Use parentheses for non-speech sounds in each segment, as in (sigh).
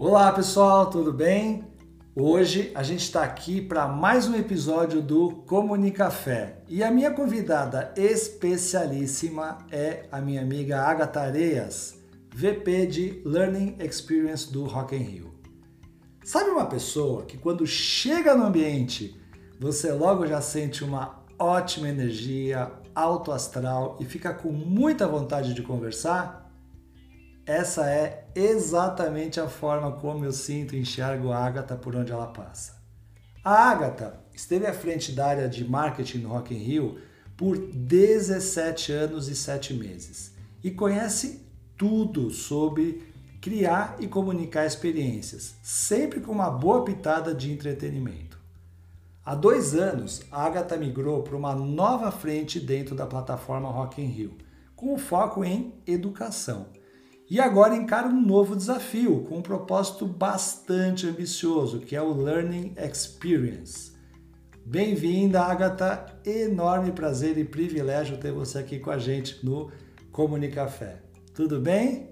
Olá pessoal, tudo bem? Hoje a gente está aqui para mais um episódio do Comunicafé e a minha convidada especialíssima é a minha amiga Agatha Areias, VP de Learning Experience do Rock in Rio. Sabe uma pessoa que quando chega no ambiente você logo já sente uma ótima energia, alto astral e fica com muita vontade de conversar? Essa é exatamente a forma como eu sinto e enxergo a Agatha por onde ela passa. A Agatha esteve à frente da área de marketing no Rock in Rio por 17 anos e 7 meses e conhece tudo sobre criar e comunicar experiências, sempre com uma boa pitada de entretenimento. Há dois anos, a Agatha migrou para uma nova frente dentro da plataforma Rock in Rio, com foco em educação e agora encara um novo desafio com um propósito bastante ambicioso, que é o Learning Experience. Bem-vinda, Agatha! Enorme prazer e privilégio ter você aqui com a gente no Comunicafé. Tudo bem?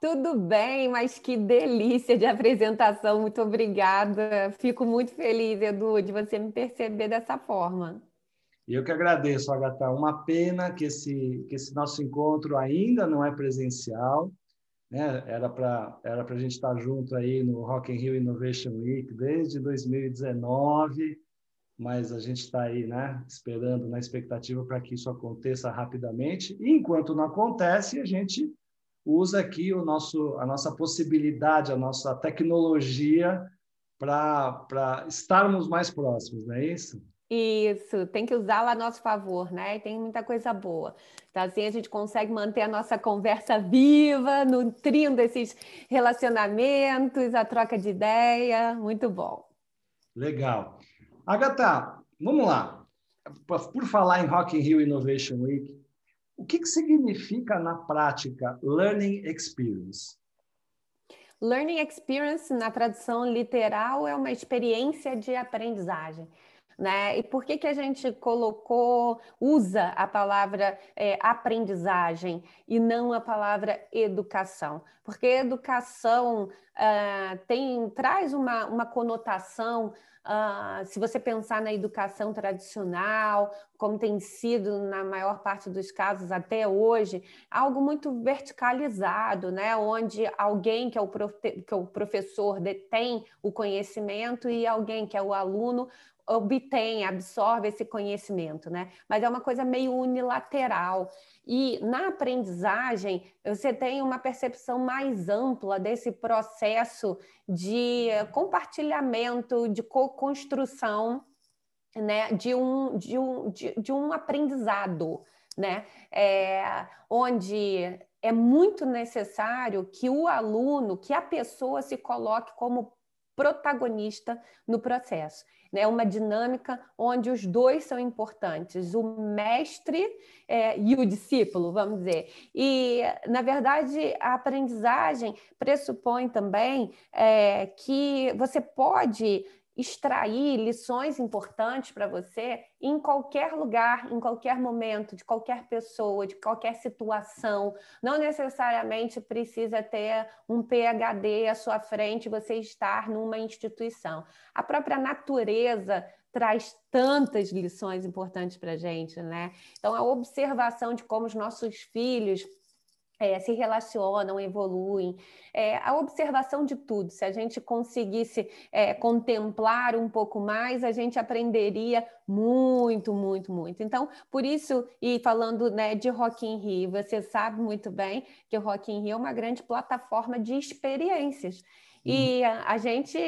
Tudo bem, mas que delícia de apresentação. Muito obrigada. Fico muito feliz, Edu, de você me perceber dessa forma. E eu que agradeço, Agatha. Uma pena que esse, que esse nosso encontro ainda não é presencial. Né? Era para era a gente estar junto aí no Rock in Rio Innovation Week desde 2019, mas a gente está aí né? esperando, na expectativa para que isso aconteça rapidamente. E enquanto não acontece, a gente usa aqui o nosso, a nossa possibilidade, a nossa tecnologia para estarmos mais próximos, não é isso? Isso, tem que usá-la a nosso favor, né? E tem muita coisa boa. Então, assim, a gente consegue manter a nossa conversa viva, nutrindo esses relacionamentos, a troca de ideia. Muito bom. Legal. Agatha, vamos lá. Por falar em Rock in Rio Innovation Week, o que, que significa na prática Learning Experience? Learning Experience, na tradução literal, é uma experiência de aprendizagem né? E por que, que a gente colocou, usa a palavra é, aprendizagem e não a palavra educação? Porque educação uh, tem, traz uma, uma conotação Uh, se você pensar na educação tradicional, como tem sido na maior parte dos casos até hoje, algo muito verticalizado, né? onde alguém que é, o profe que é o professor detém o conhecimento e alguém que é o aluno obtém, absorve esse conhecimento, né? Mas é uma coisa meio unilateral. E na aprendizagem, você tem uma percepção mais ampla desse processo de compartilhamento, de co-construção, né? De um, de um, de, de um aprendizado, né? É, onde é muito necessário que o aluno, que a pessoa se coloque como protagonista no processo. É uma dinâmica onde os dois são importantes, o mestre é, e o discípulo, vamos dizer. E, na verdade, a aprendizagem pressupõe também é, que você pode extrair lições importantes para você em qualquer lugar, em qualquer momento, de qualquer pessoa, de qualquer situação. Não necessariamente precisa ter um PhD à sua frente, você estar numa instituição. A própria natureza traz tantas lições importantes para a gente, né? Então, a observação de como os nossos filhos é, se relacionam, evoluem, é, a observação de tudo. Se a gente conseguisse é, contemplar um pouco mais, a gente aprenderia muito, muito, muito. Então, por isso, e falando né, de Rock in Rio, você sabe muito bem que o Rock in Rio é uma grande plataforma de experiências. E uhum. a, gente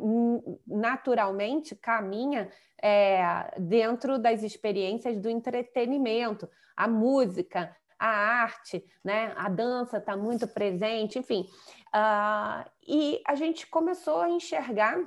hum, naturalmente caminha é, dentro das experiências do entretenimento, a música, a arte, né? a dança está muito presente, enfim. Uh, e a gente começou a enxergar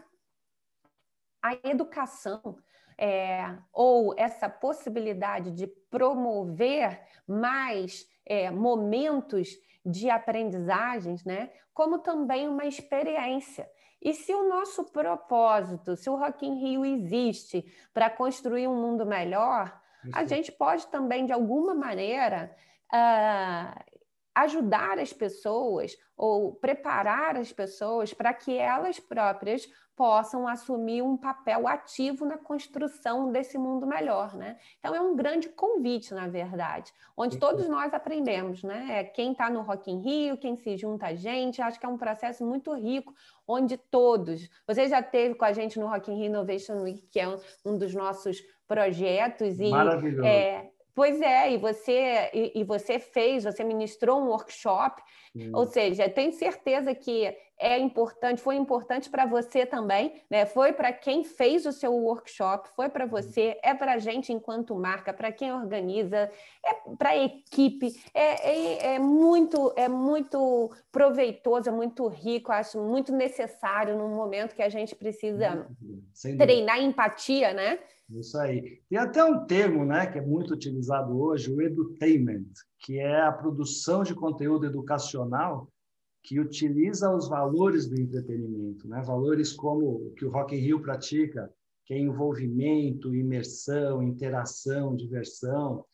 a educação é, ou essa possibilidade de promover mais é, momentos de aprendizagens, né? como também uma experiência. E se o nosso propósito, se o Rock in Rio existe para construir um mundo melhor, a gente pode também, de alguma maneira, uh, ajudar as pessoas ou preparar as pessoas para que elas próprias possam assumir um papel ativo na construção desse mundo melhor, né? Então é um grande convite, na verdade, onde todos nós aprendemos, né? É quem está no Rock in Rio, quem se junta a gente, acho que é um processo muito rico, onde todos. Você já teve com a gente no Rock in Rio Innovation Week, que é um, dos nossos projetos e Maravilhoso. É, Pois é, e você, e, e, você fez, você ministrou um workshop, hum. ou seja, tenho certeza que é importante, foi importante para você também, né? Foi para quem fez o seu workshop, foi para você, é para a gente enquanto marca, para quem organiza, é para a equipe, é, é, é, muito, é muito proveitoso, é muito rico, acho muito necessário num momento que a gente precisa treinar empatia, né? Isso aí. Tem até um termo né, que é muito utilizado hoje, o edutainment, que é a produção de conteúdo educacional que utiliza os valores do entretenimento, né? valores como o que o Rock in Rio pratica, que é envolvimento, imersão, interação, diversão.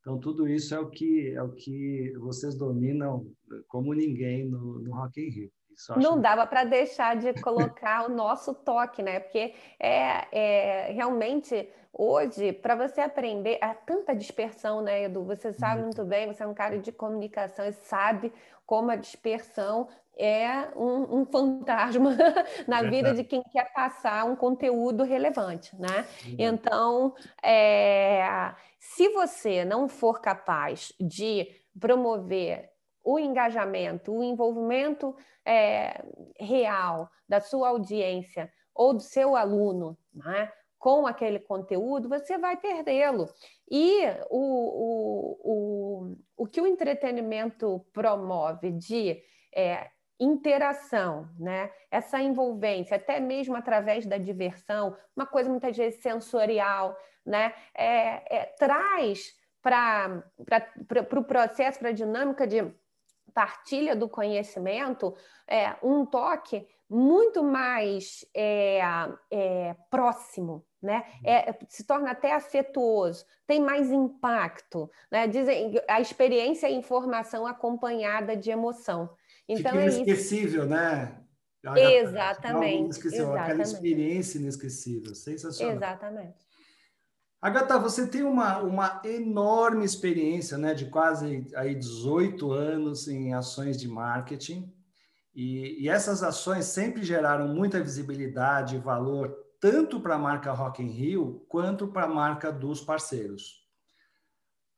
Então, tudo isso é o que, é o que vocês dominam como ninguém no, no Rock in Rio. Não dava para deixar de colocar o nosso toque, né? Porque é, é realmente hoje, para você aprender, há tanta dispersão, né, Edu? Você sabe uhum. muito bem, você é um cara de comunicação e sabe como a dispersão é um, um fantasma (laughs) na vida de quem quer passar um conteúdo relevante, né? Uhum. Então, é, se você não for capaz de promover o engajamento, o envolvimento é, real da sua audiência ou do seu aluno né, com aquele conteúdo, você vai perdê-lo. E o, o, o, o que o entretenimento promove de é, interação, né? essa envolvência, até mesmo através da diversão, uma coisa muitas vezes sensorial, né? É, é, traz para o pro processo, para a dinâmica de partilha do conhecimento é, um toque muito mais é, é, próximo, né? É, se torna até afetuoso, tem mais impacto, né? Dizem a experiência e informação acompanhada de emoção. Então Fica é inesquecível, né? Exatamente, exatamente. Aquela experiência inesquecível, sensacional. Exatamente. Agatha, você tem uma, uma enorme experiência, né, de quase aí 18 anos em ações de marketing, e, e essas ações sempre geraram muita visibilidade e valor tanto para a marca Rock in Rio quanto para a marca dos parceiros.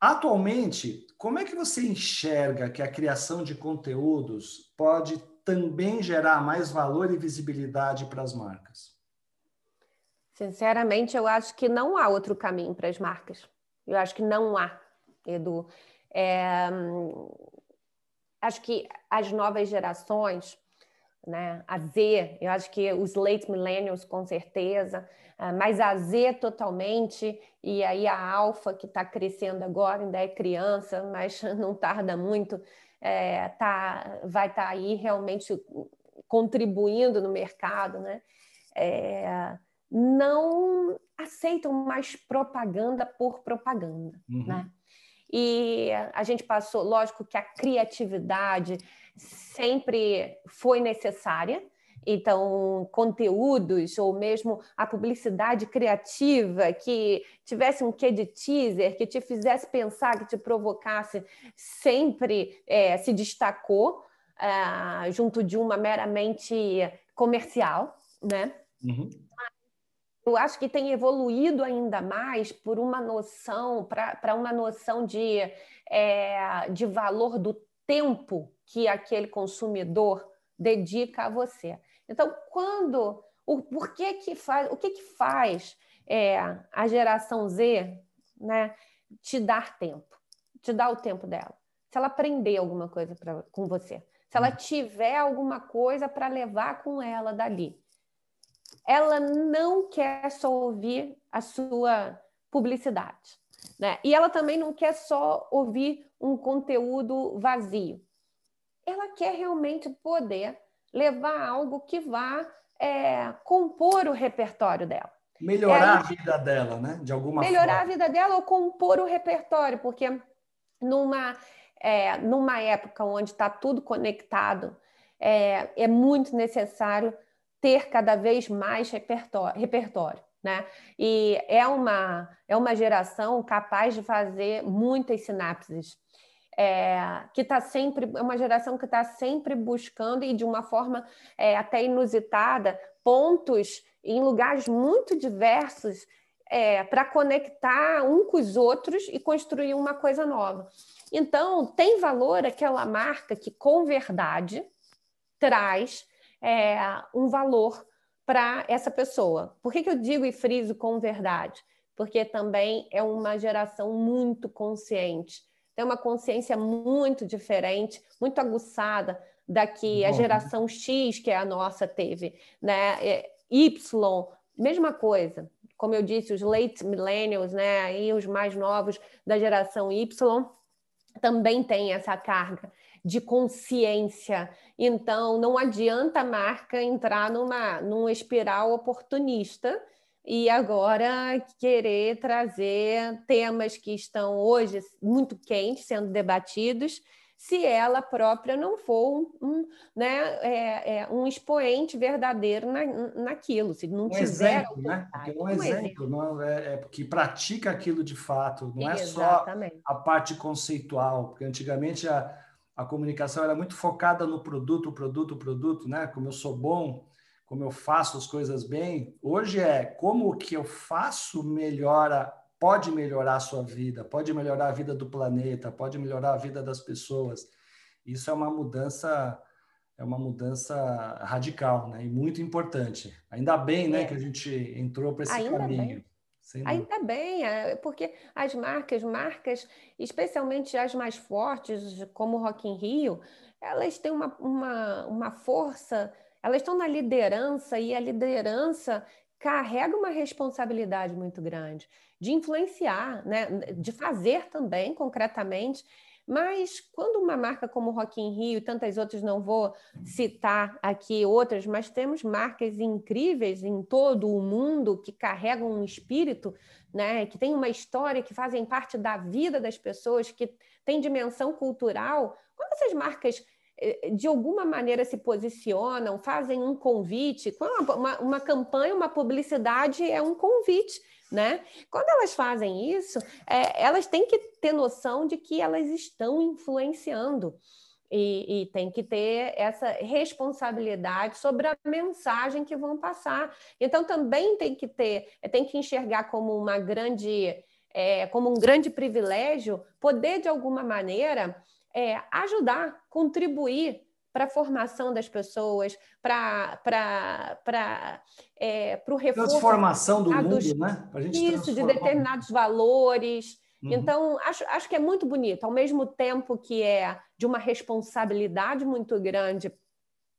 Atualmente, como é que você enxerga que a criação de conteúdos pode também gerar mais valor e visibilidade para as marcas? Sinceramente, eu acho que não há outro caminho para as marcas. Eu acho que não há, Edu. É, acho que as novas gerações, né, a Z, eu acho que os late millennials com certeza, é, mas a Z totalmente, e aí a alfa que está crescendo agora, ainda é criança, mas (laughs) não tarda muito, é, tá, vai estar tá aí realmente contribuindo no mercado, né? É, não aceitam mais propaganda por propaganda, uhum. né? E a gente passou, lógico que a criatividade sempre foi necessária, então, conteúdos ou mesmo a publicidade criativa que tivesse um quê de teaser, que te fizesse pensar, que te provocasse, sempre é, se destacou é, junto de uma meramente comercial, né? Uhum eu acho que tem evoluído ainda mais por uma noção, para uma noção de, é, de valor do tempo que aquele consumidor dedica a você. Então, quando o por que que faz, o que que faz é, a geração Z, né, te dar tempo, te dar o tempo dela? Se ela aprender alguma coisa pra, com você, se ela hum. tiver alguma coisa para levar com ela dali, ela não quer só ouvir a sua publicidade. Né? E ela também não quer só ouvir um conteúdo vazio. Ela quer realmente poder levar algo que vá é, compor o repertório dela. Melhorar é, a vida dela, né? De alguma melhorar forma. Melhorar a vida dela ou compor o repertório, porque numa é, numa época onde está tudo conectado, é, é, muito necessário ter cada vez mais repertório. repertório né? E é uma, é uma geração capaz de fazer muitas sinapses. É, que está sempre, é uma geração que está sempre buscando e de uma forma é, até inusitada, pontos em lugares muito diversos é, para conectar um com os outros e construir uma coisa nova. Então, tem valor aquela marca que, com verdade, traz é, um valor para essa pessoa. Por que, que eu digo e friso com verdade? Porque também é uma geração muito consciente, tem uma consciência muito diferente, muito aguçada da que Bom, a geração X, que é a nossa, teve. Né? É, y, mesma coisa. Como eu disse, os late millennials né? e os mais novos da geração Y também têm essa carga de consciência. Então, não adianta a marca entrar numa, numa espiral oportunista e agora querer trazer temas que estão hoje muito quentes, sendo debatidos, se ela própria não for um, né, é, é um expoente verdadeiro na, naquilo, se não um tiver exemplo, né? um, um exemplo, exemplo. Não é, é, que pratica aquilo de fato, não Exatamente. é só a parte conceitual, porque antigamente a, a comunicação era muito focada no produto, produto, produto, né? Como eu sou bom, como eu faço as coisas bem. Hoje é como o que eu faço melhora, pode melhorar a sua vida, pode melhorar a vida do planeta, pode melhorar a vida das pessoas. Isso é uma mudança é uma mudança radical, né? E muito importante. Ainda bem, né, é. que a gente entrou para esse Ainda caminho. Bem. Ainda bem, é, porque as marcas, marcas, especialmente as mais fortes, como Rock in Rio, elas têm uma, uma, uma força, elas estão na liderança e a liderança carrega uma responsabilidade muito grande de influenciar, né? de fazer também concretamente mas quando uma marca como Rock in Rio e tantas outras, não vou citar aqui outras, mas temos marcas incríveis em todo o mundo que carregam um espírito, né, que tem uma história, que fazem parte da vida das pessoas, que tem dimensão cultural. Quando essas marcas eh, de alguma maneira se posicionam, fazem um convite, uma, uma campanha, uma publicidade é um convite né? Quando elas fazem isso, é, elas têm que ter noção de que elas estão influenciando. E, e, tem que ter essa responsabilidade sobre a mensagem que vão passar. Então também tem que ter, tem que enxergar como uma grande, é, como um grande privilégio poder de alguma maneira é, ajudar, contribuir para a formação das pessoas, para é, o reforço. Transformação do mundo, né? isso, de determinados valores. Uhum. Então, acho, acho que é muito bonito, ao mesmo tempo que é de uma responsabilidade muito grande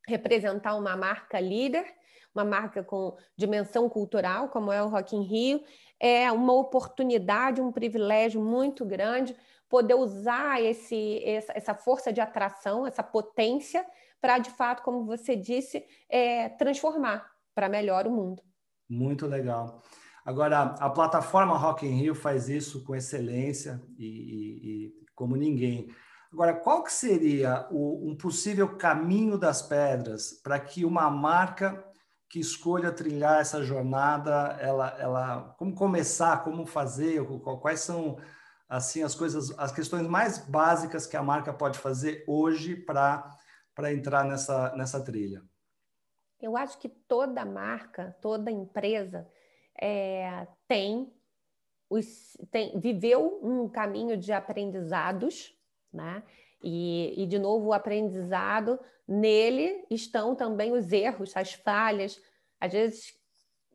representar uma marca líder, uma marca com dimensão cultural, como é o Rock in Rio, é uma oportunidade, um privilégio muito grande poder usar esse, essa força de atração, essa potência, para, de fato, como você disse, é, transformar para melhor o mundo. Muito legal. Agora, a plataforma Rock in Rio faz isso com excelência e, e, e como ninguém. Agora, qual que seria o, um possível caminho das pedras para que uma marca que escolha trilhar essa jornada, ela, ela, como começar, como fazer, quais são assim as coisas, as questões mais básicas que a marca pode fazer hoje para para entrar nessa nessa trilha? Eu acho que toda marca, toda empresa é, tem, os, tem viveu um caminho de aprendizados, né? E, e, de novo, o aprendizado, nele estão também os erros, as falhas, às vezes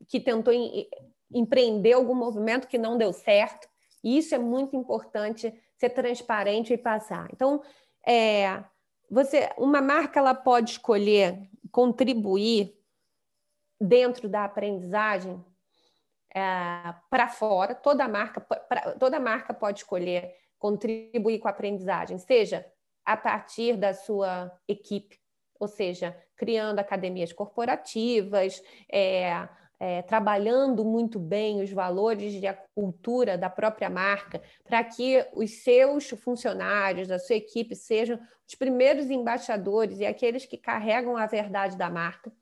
que tentou em, empreender algum movimento que não deu certo, e isso é muito importante ser transparente e passar. Então, é, você, uma marca ela pode escolher contribuir dentro da aprendizagem é, para fora. Toda marca, pra, toda marca pode escolher contribuir com a aprendizagem, seja a partir da sua equipe, ou seja, criando academias corporativas, é, é, trabalhando muito bem os valores e a cultura da própria marca, para que os seus funcionários, a sua equipe, sejam os primeiros embaixadores e aqueles que carregam a verdade da marca.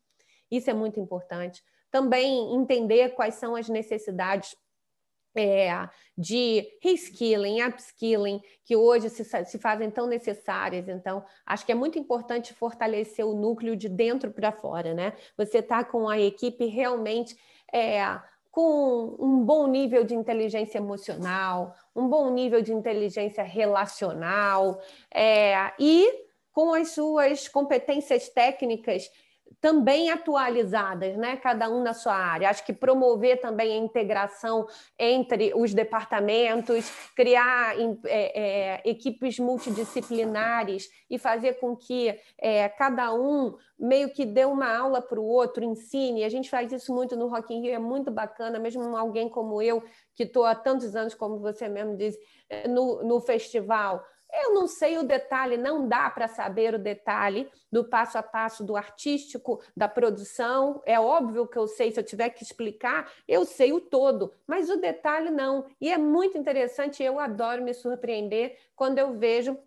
Isso é muito importante. Também entender quais são as necessidades é, de reskilling, upskilling, que hoje se, se, fazem tão necessárias. Então, acho que é muito importante fortalecer o núcleo de dentro para fora, né? Você está com a equipe realmente é, com um bom nível de inteligência emocional, um bom nível de inteligência relacional é, e com as suas competências técnicas também atualizadas, né? cada um na sua área. Acho que promover também a integração entre os departamentos, criar é, é, equipes multidisciplinares e fazer com que é, cada um meio que dê uma aula para o outro, ensine. A gente faz isso muito no Rock in Rio, é muito bacana, mesmo alguém como eu, que estou há tantos anos, como você mesmo diz, no, no festival, eu não sei o detalhe, não dá para saber o detalhe do passo a passo do artístico, da produção. É óbvio que eu sei, se eu tiver que explicar, eu sei o todo, mas o detalhe não. E é muito interessante, eu adoro me surpreender quando eu vejo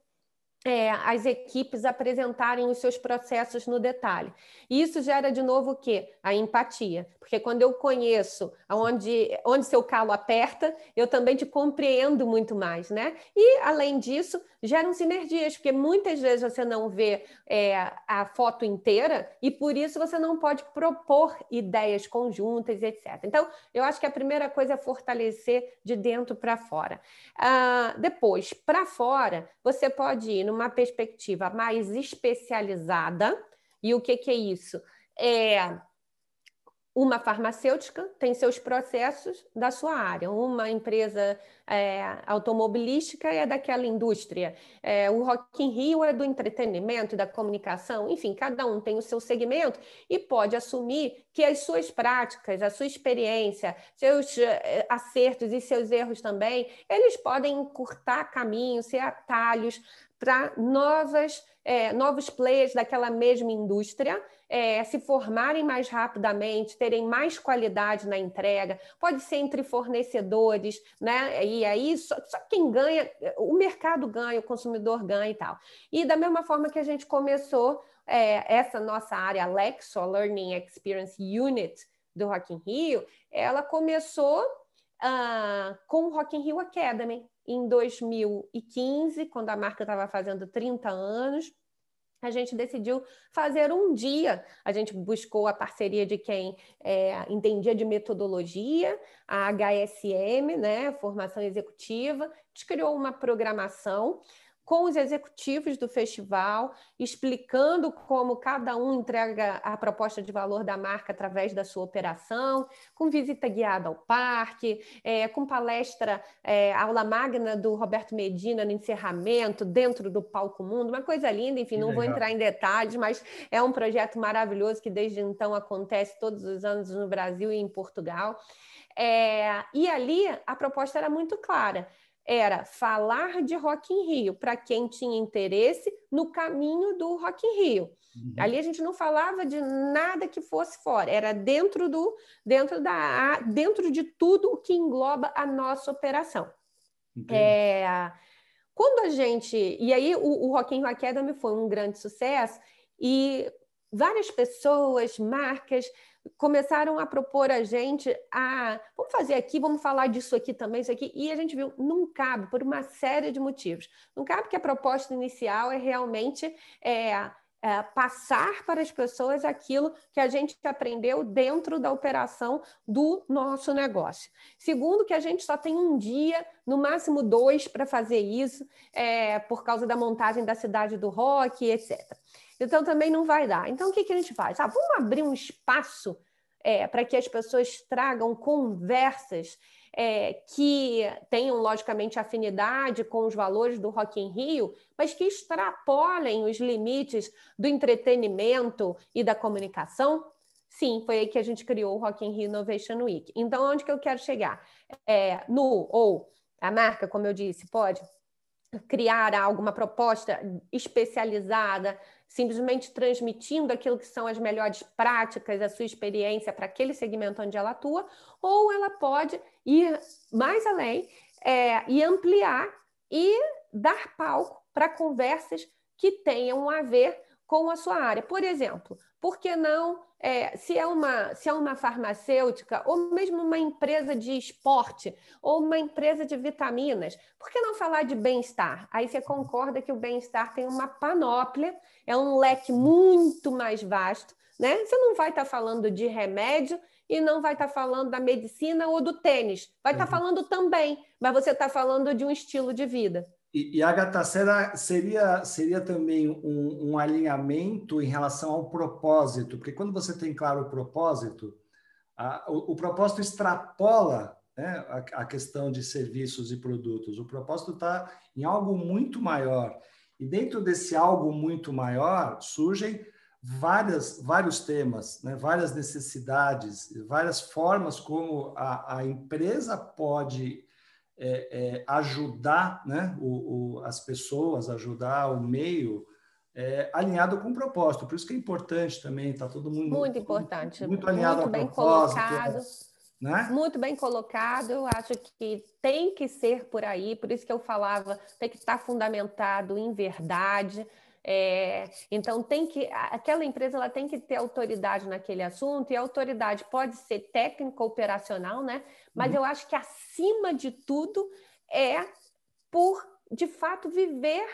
é, as equipes apresentarem os seus processos no detalhe. E isso gera de novo o quê? A empatia. Porque quando eu conheço onde, onde seu calo aperta, eu também te compreendo muito mais, né? E, além disso, geram sinergias, porque muitas vezes você não vê é, a foto inteira e por isso você não pode propor ideias conjuntas, etc. Então, eu acho que a primeira coisa é fortalecer de dentro para fora. Ah, depois, para fora, você pode ir numa perspectiva mais especializada. E o que, que é isso? É uma farmacêutica tem seus processos da sua área, uma empresa é, automobilística é daquela indústria, é, o Rock in Rio é do entretenimento da comunicação, enfim, cada um tem o seu segmento e pode assumir que as suas práticas, a sua experiência, seus é, acertos e seus erros também, eles podem encurtar caminhos, ser atalhos para novas, é, novos players daquela mesma indústria é, se formarem mais rapidamente, terem mais qualidade na entrega, pode ser entre fornecedores, né? E aí só, só quem ganha, o mercado ganha, o consumidor ganha e tal. E da mesma forma que a gente começou é, essa nossa área Lexo, Learning Experience Unit do Rock in Rio, ela começou uh, com o Rock in Rio Academy em 2015, quando a marca estava fazendo 30 anos a gente decidiu fazer um dia. A gente buscou a parceria de quem é, entendia de metodologia, a HSM, né, formação executiva. A gente criou uma programação com os executivos do festival, explicando como cada um entrega a proposta de valor da marca através da sua operação, com visita guiada ao parque, é, com palestra, é, aula magna do Roberto Medina no encerramento, dentro do Palco Mundo, uma coisa linda, enfim, não vou entrar em detalhes, mas é um projeto maravilhoso que desde então acontece todos os anos no Brasil e em Portugal. É, e ali a proposta era muito clara era falar de Rock in Rio para quem tinha interesse no caminho do Rock in Rio. Uhum. Ali a gente não falava de nada que fosse fora, era dentro do dentro da dentro de tudo o que engloba a nossa operação. É, quando a gente e aí o, o Rock in Rio Academy foi um grande sucesso e várias pessoas, marcas começaram a propor a gente a vamos fazer aqui, vamos falar disso aqui também, isso aqui, e a gente viu, não cabe por uma série de motivos. Não cabe que a proposta inicial é realmente é, é, passar para as pessoas aquilo que a gente aprendeu dentro da operação do nosso negócio. Segundo, que a gente só tem um dia, no máximo dois, para fazer isso, é, por causa da montagem da cidade do rock, etc. Então também não vai dar. Então o que, que a gente faz? Ah, vamos abrir um espaço é, para que as pessoas tragam conversas é, que tenham, logicamente, afinidade com os valores do Rock in Rio, mas que extrapolem os limites do entretenimento e da comunicação? Sim, foi aí que a gente criou o Rock in Rio Innovation Week. Então, onde que eu quero chegar? É, no ou a marca, como eu disse, pode criar alguma proposta especializada, simplesmente transmitindo aquilo que são as melhores práticas, a sua experiência para aquele segmento onde ela atua, ou ela pode ir mais além é, e ampliar e dar palco para conversas que tenham a ver com a sua área. Por exemplo, por que não, é, se, é uma, se é uma farmacêutica, ou mesmo uma empresa de esporte, ou uma empresa de vitaminas, por que não falar de bem-estar? Aí você concorda que o bem-estar tem uma panóplia, é um leque muito mais vasto, né? Você não vai estar tá falando de remédio e não vai estar tá falando da medicina ou do tênis, vai estar tá uhum. falando também, mas você está falando de um estilo de vida. E, e Agatha, será, seria, seria também um, um, alinhamento em relação ao propósito, porque quando você tem claro o propósito, a, o, o, propósito extrapola né, a, a, questão de serviços e produtos. O propósito está em algo muito maior. E dentro desse algo muito maior surgem várias, vários temas, né, várias necessidades, várias formas como a, a empresa pode é, é, ajudar né, o, o, as pessoas, ajudar o meio é, alinhado com o propósito. Por isso que é importante também, está todo mundo muito importante, muito, muito alinhado muito bem colocado. Né? Muito bem colocado, eu acho que tem que ser por aí, por isso que eu falava, tem que estar fundamentado em verdade, é, então tem que aquela empresa ela tem que ter autoridade naquele assunto e a autoridade pode ser técnica operacional, né? Mas uhum. eu acho que acima de tudo é por de fato viver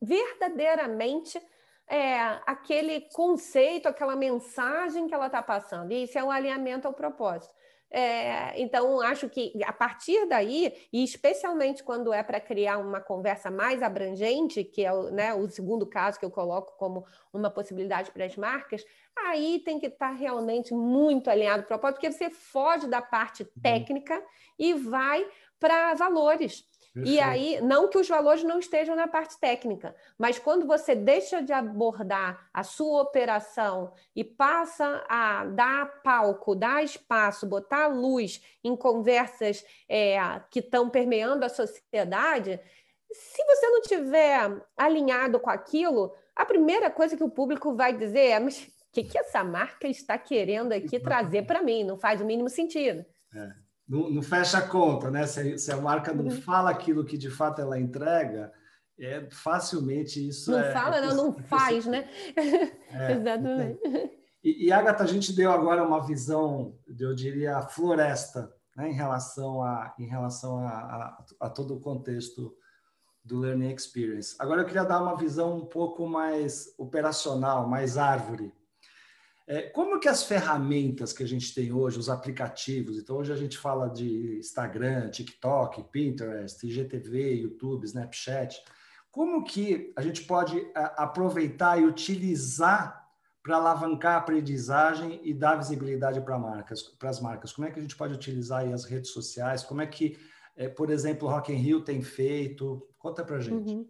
verdadeiramente é, aquele conceito, aquela mensagem que ela está passando. E isso é um alinhamento ao propósito. É, então, acho que a partir daí, e especialmente quando é para criar uma conversa mais abrangente, que é o, né, o, segundo caso que eu coloco como uma possibilidade para as marcas, aí tem que estar tá realmente muito alinhado para o propósito, porque você foge da parte uhum. técnica e vai para valores. E aí, não que os valores não estejam na parte técnica, mas quando você deixa de abordar a sua operação e passa a dar palco, dar espaço, botar luz em conversas é, que estão permeando a sociedade, se você não tiver alinhado com aquilo, a primeira coisa que o público vai dizer é: mas o que, que essa marca está querendo aqui trazer para mim? Não faz o mínimo sentido. É não, não, fecha a conta, né? Se, se, a marca não uhum. fala aquilo que de fato ela entrega, é facilmente isso. Não é, fala, é não, não faz, né? É, (laughs) Exatamente. E, e Agatha, a gente deu agora uma visão, eu diria, floresta, né, em relação a, em relação a, a, a todo o contexto do Learning Experience. Agora eu queria dar uma visão um pouco mais operacional, mais árvore. É, como que as ferramentas que a gente tem hoje, os aplicativos, então hoje a gente fala de Instagram, TikTok, Pinterest, IGTV, YouTube, Snapchat, como que a gente pode aproveitar e utilizar para alavancar a aprendizagem e dar visibilidade para marcas, para as marcas? Como é que a gente pode utilizar as redes sociais? Como é que, é, por exemplo, o Rock in Rio tem feito? Conta para gente. Uhum.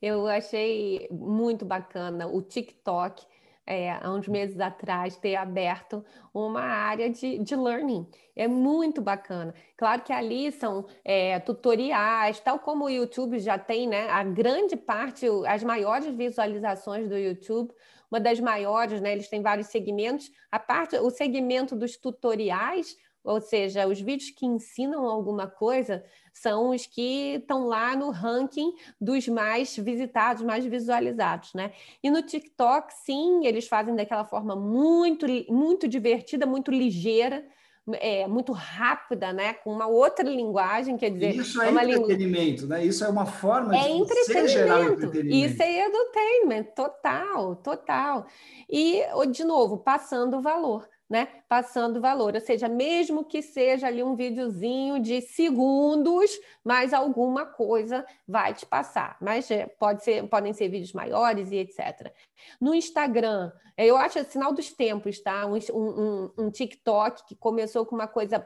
Eu achei muito bacana o TikTok é, há uns meses atrás, ter aberto uma área de, de learning. É muito bacana. Claro que ali são é, tutoriais, tal como o YouTube já tem, né? A grande parte, as maiores visualizações do YouTube, uma das maiores, né? Eles têm vários segmentos. A parte, o segmento dos tutoriais ou seja, os vídeos que ensinam alguma coisa são os que estão lá no ranking dos mais visitados, mais visualizados, né? E no TikTok, sim, eles fazem daquela forma muito, muito divertida, muito ligeira, é, muito rápida, né? Com uma outra linguagem, quer dizer... Isso é, é entretenimento, lingu... né? Isso é uma forma é de você gerar entretenimento. Isso é entertainment, total, total. E, de novo, passando o valor né, passando valor, ou seja, mesmo que seja ali um videozinho de segundos, mas alguma coisa vai te passar. Mas é, pode ser, podem ser vídeos maiores e etc. No Instagram, eu acho é sinal dos tempos, tá? Um, um, um TikTok que começou com uma coisa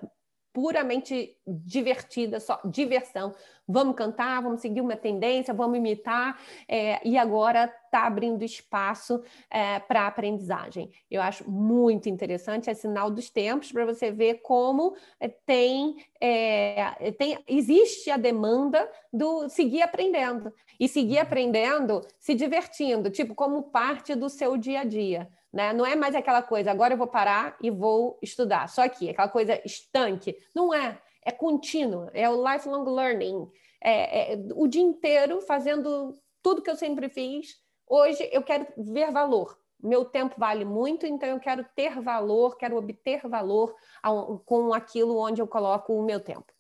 puramente divertida, só diversão. Vamos cantar, vamos seguir uma tendência, vamos imitar, é, e agora está abrindo espaço é, para aprendizagem. Eu acho muito interessante, é sinal dos tempos para você ver como é, tem, é, tem existe a demanda do seguir aprendendo e seguir aprendendo se divertindo, tipo como parte do seu dia a dia. Né? Não é mais aquela coisa, agora eu vou parar e vou estudar. Só que aquela coisa estanque. Não é. É contínuo, é o lifelong learning. É, é, o dia inteiro fazendo tudo que eu sempre fiz. Hoje eu quero ver valor. Meu tempo vale muito, então eu quero ter valor, quero obter valor com aquilo onde eu coloco o meu tempo.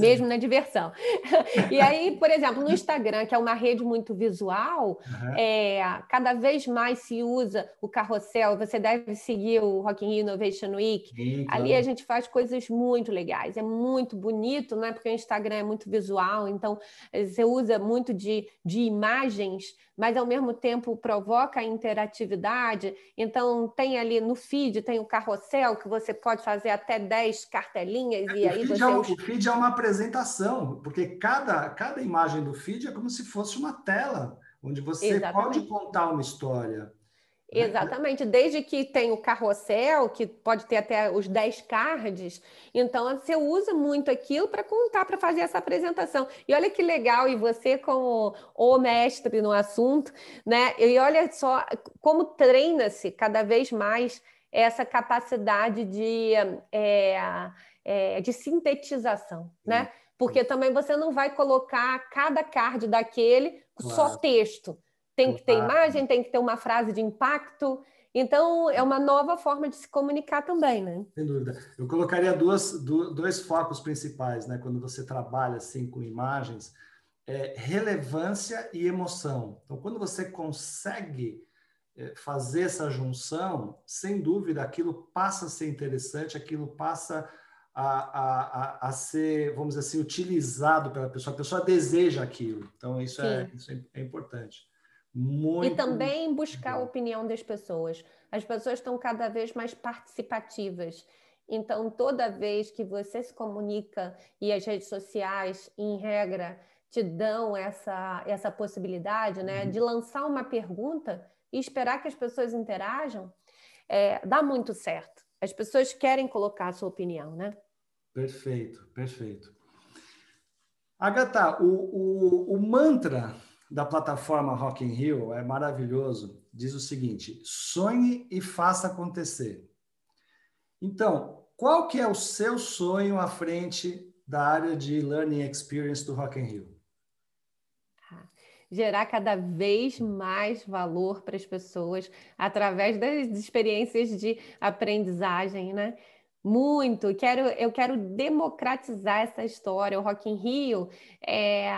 Mesmo na diversão. (laughs) e aí, por exemplo, no Instagram, que é uma rede muito visual, uhum. é, cada vez mais se usa o carrossel. Você deve seguir o Rock in Rio Innovation Week. Sim, claro. Ali a gente faz coisas muito legais. É muito bonito, né? Porque o Instagram é muito visual, então eh, você usa muito de, de imagens mas ao mesmo tempo provoca a interatividade. Então, tem ali no feed, tem o carrossel, que você pode fazer até 10 cartelinhas é, e aí você. É, o feed é uma apresentação, porque cada, cada imagem do feed é como se fosse uma tela, onde você Exatamente. pode contar uma história. Exatamente, desde que tem o carrossel, que pode ter até os 10 cards, então você usa muito aquilo para contar, para fazer essa apresentação. E olha que legal, e você como o mestre no assunto, né? E olha só como treina-se cada vez mais essa capacidade de, é, é, de sintetização, né? Porque também você não vai colocar cada card daquele claro. só texto tem que ter imagem, tem que ter uma frase de impacto. Então, é uma nova forma de se comunicar também, né? Sem dúvida. Eu colocaria duas, dois focos principais, né? Quando você trabalha assim com imagens, é relevância e emoção. Então, quando você consegue é, fazer essa junção, sem dúvida, aquilo passa a ser interessante, aquilo passa a, a, a, a ser, vamos dizer assim, utilizado pela pessoa. A pessoa deseja aquilo. Então, isso, é, isso é importante. Muito... E também buscar a opinião das pessoas. As pessoas estão cada vez mais participativas. Então, toda vez que você se comunica e as redes sociais, em regra, te dão essa, essa possibilidade né, uhum. de lançar uma pergunta e esperar que as pessoas interajam, é, dá muito certo. As pessoas querem colocar a sua opinião, né? Perfeito, perfeito. Agatha, o, o, o mantra da plataforma Rock in Rio é maravilhoso. Diz o seguinte: sonhe e faça acontecer. Então, qual que é o seu sonho à frente da área de Learning Experience do Rock in Rio? Ah, gerar cada vez mais valor para as pessoas através das experiências de aprendizagem, né? Muito, quero, eu quero democratizar essa história. O Rock in Rio é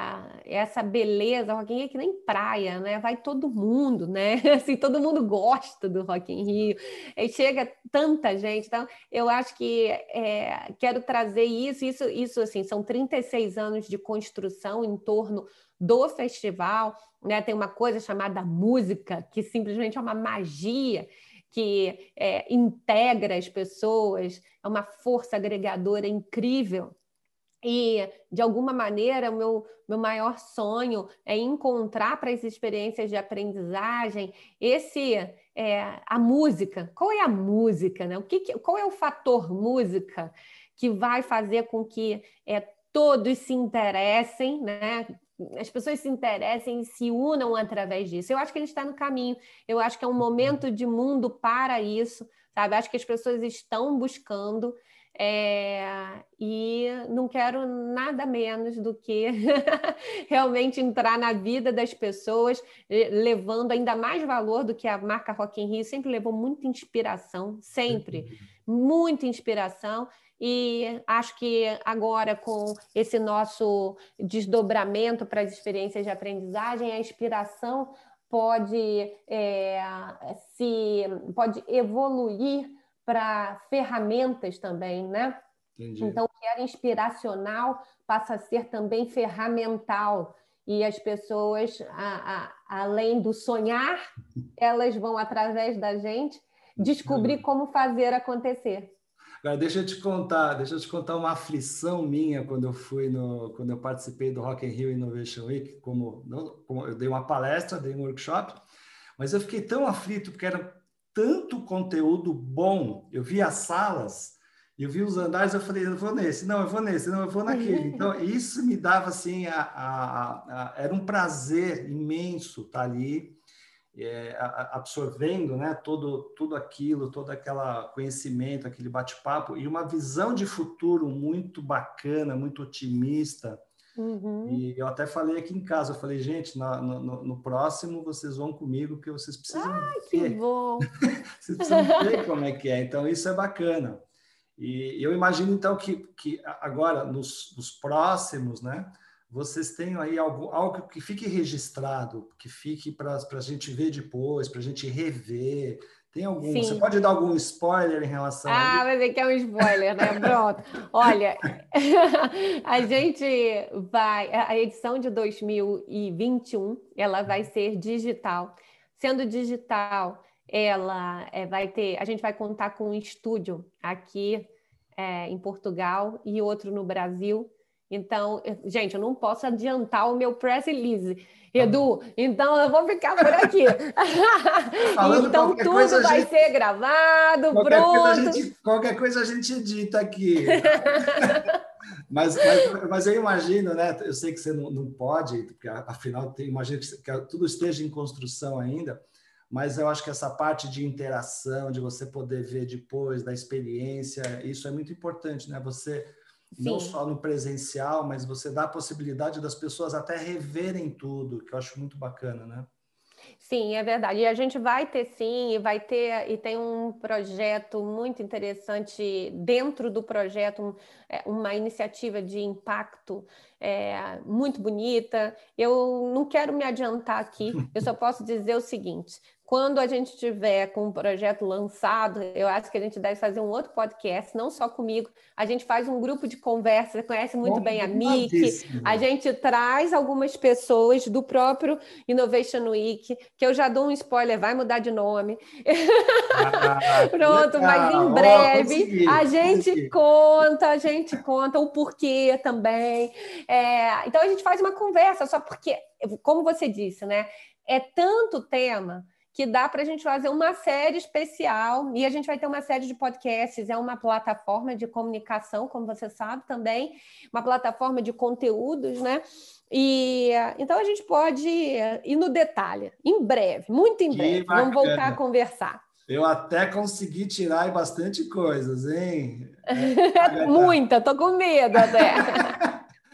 essa beleza, o Rock in Rio é que nem praia, né? Vai todo mundo, né? (laughs) Assim, todo mundo gosta do Rock in Rio. E chega tanta gente, então eu acho que é, quero trazer isso, isso, isso assim, são 36 anos de construção em torno do festival, né? Tem uma coisa chamada música, que simplesmente é uma magia que é, integra as pessoas, é uma força agregadora incrível. E, de alguma maneira, o meu, meu maior sonho é encontrar para as experiências de aprendizagem esse é, a música. Qual é a música? Né? O que, que qual é o fator música que vai fazer com que é, todos se interessem, né? As pessoas se interessem e se unam através disso. Eu acho que a gente está no caminho. Eu acho que é um momento de mundo para isso, sabe? Acho que as pessoas estão buscando. É, e não quero nada menos do que (laughs) realmente entrar na vida das pessoas, levando ainda mais valor do que a marca Rock in Rio sempre levou muita inspiração, sempre, muita inspiração. E acho que agora, com esse nosso desdobramento para as experiências de aprendizagem, a inspiração pode, é, se, pode evoluir para ferramentas também, né? Entendi. Então, o que era inspiracional passa a ser também ferramental. E as pessoas, a, a, além do sonhar, (laughs) elas vão, através da gente, descobrir como fazer acontecer. Agora deixa eu te contar, deixa eu te contar uma aflição minha quando eu fui no, quando eu participei do Rock in Rio Innovation Week, como, não, como eu dei uma palestra, dei um workshop, mas eu fiquei tão aflito porque era tanto conteúdo bom. Eu vi as salas, eu vi os andares, eu falei, eu vou nesse, não, eu vou nesse, não, eu vou naquele. (laughs) Então, isso me dava assim, a, a, a, era um prazer imenso estar ali, é, absorvendo né, todo, tudo aquilo, todo aquele conhecimento, aquele bate-papo, e uma visão de futuro muito bacana, muito otimista. Uhum. E eu até falei aqui em casa, eu falei, gente, no, no, no próximo vocês vão comigo, porque vocês precisam ah, ver. que bom! (laughs) vocês precisam ver como é que é. Então, isso é bacana. E eu imagino, então, que, que agora, nos, nos próximos, né, vocês tenham aí algo, algo que fique registrado, que fique para a gente ver depois, para a gente rever. Tem algum? Sim. Você pode dar algum spoiler em relação ah, a vai ver que é um spoiler, né? Pronto. (laughs) Olha, (laughs) a gente vai. A edição de 2021 ela vai ser digital. Sendo digital, ela é, vai ter. A gente vai contar com um estúdio aqui é, em Portugal e outro no Brasil então, gente, eu não posso adiantar o meu press release. Tá Edu, então eu vou ficar por aqui. (laughs) então tudo vai gente... ser gravado, qualquer pronto. Coisa gente, qualquer coisa a gente edita aqui. (laughs) mas, mas, mas, eu imagino, né? Eu sei que você não, não pode, porque afinal tem, imagino que, que tudo esteja em construção ainda, mas eu acho que essa parte de interação, de você poder ver depois da experiência, isso é muito importante, né? Você Sim. não só no presencial, mas você dá a possibilidade das pessoas até reverem tudo, que eu acho muito bacana, né? Sim, é verdade. E a gente vai ter sim, e vai ter, e tem um projeto muito interessante dentro do projeto, é, uma iniciativa de impacto é, muito bonita. Eu não quero me adiantar aqui, eu só posso dizer o seguinte: quando a gente tiver com um projeto lançado, eu acho que a gente deve fazer um outro podcast, não só comigo. A gente faz um grupo de conversa, você conhece muito Bom, bem a Mick. A gente traz algumas pessoas do próprio Innovation Week, que eu já dou um spoiler, vai mudar de nome. Ah, (laughs) Pronto, mas em breve oh, a gente consegui. conta, a gente conta o porquê também. É, então a gente faz uma conversa, só porque, como você disse, né? É tanto tema que dá para a gente fazer uma série especial e a gente vai ter uma série de podcasts. É uma plataforma de comunicação, como você sabe também, uma plataforma de conteúdos, né? E então a gente pode ir no detalhe, em breve, muito em breve. Vamos voltar a conversar. Eu até consegui tirar bastante coisas, hein? (laughs) Muita, tô com medo até.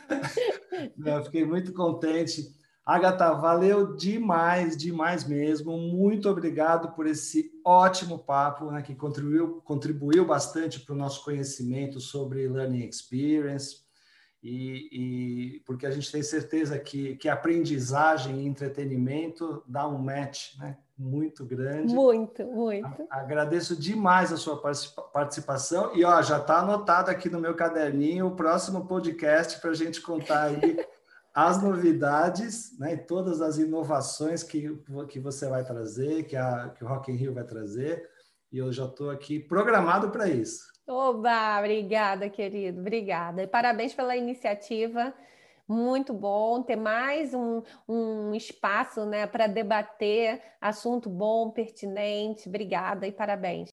(laughs) Eu fiquei muito contente. Agatha, valeu demais, demais mesmo. Muito obrigado por esse ótimo papo, né, que contribuiu, contribuiu bastante para o nosso conhecimento sobre Learning Experience. E, e, porque a gente tem certeza que, que aprendizagem e entretenimento dá um match né, muito grande. Muito, muito. agradeço demais a sua participação e ó, já está anotado aqui no meu caderninho o próximo podcast para a gente contar aí (laughs) as novidades, né, todas as inovações que, que você vai trazer, que, a, que o Rock in Rio vai trazer, e eu já estou aqui programado para isso. Oba, obrigada, querido, obrigada. E parabéns pela iniciativa, muito bom ter mais um, um espaço né, para debater assunto bom, pertinente. Obrigada e parabéns.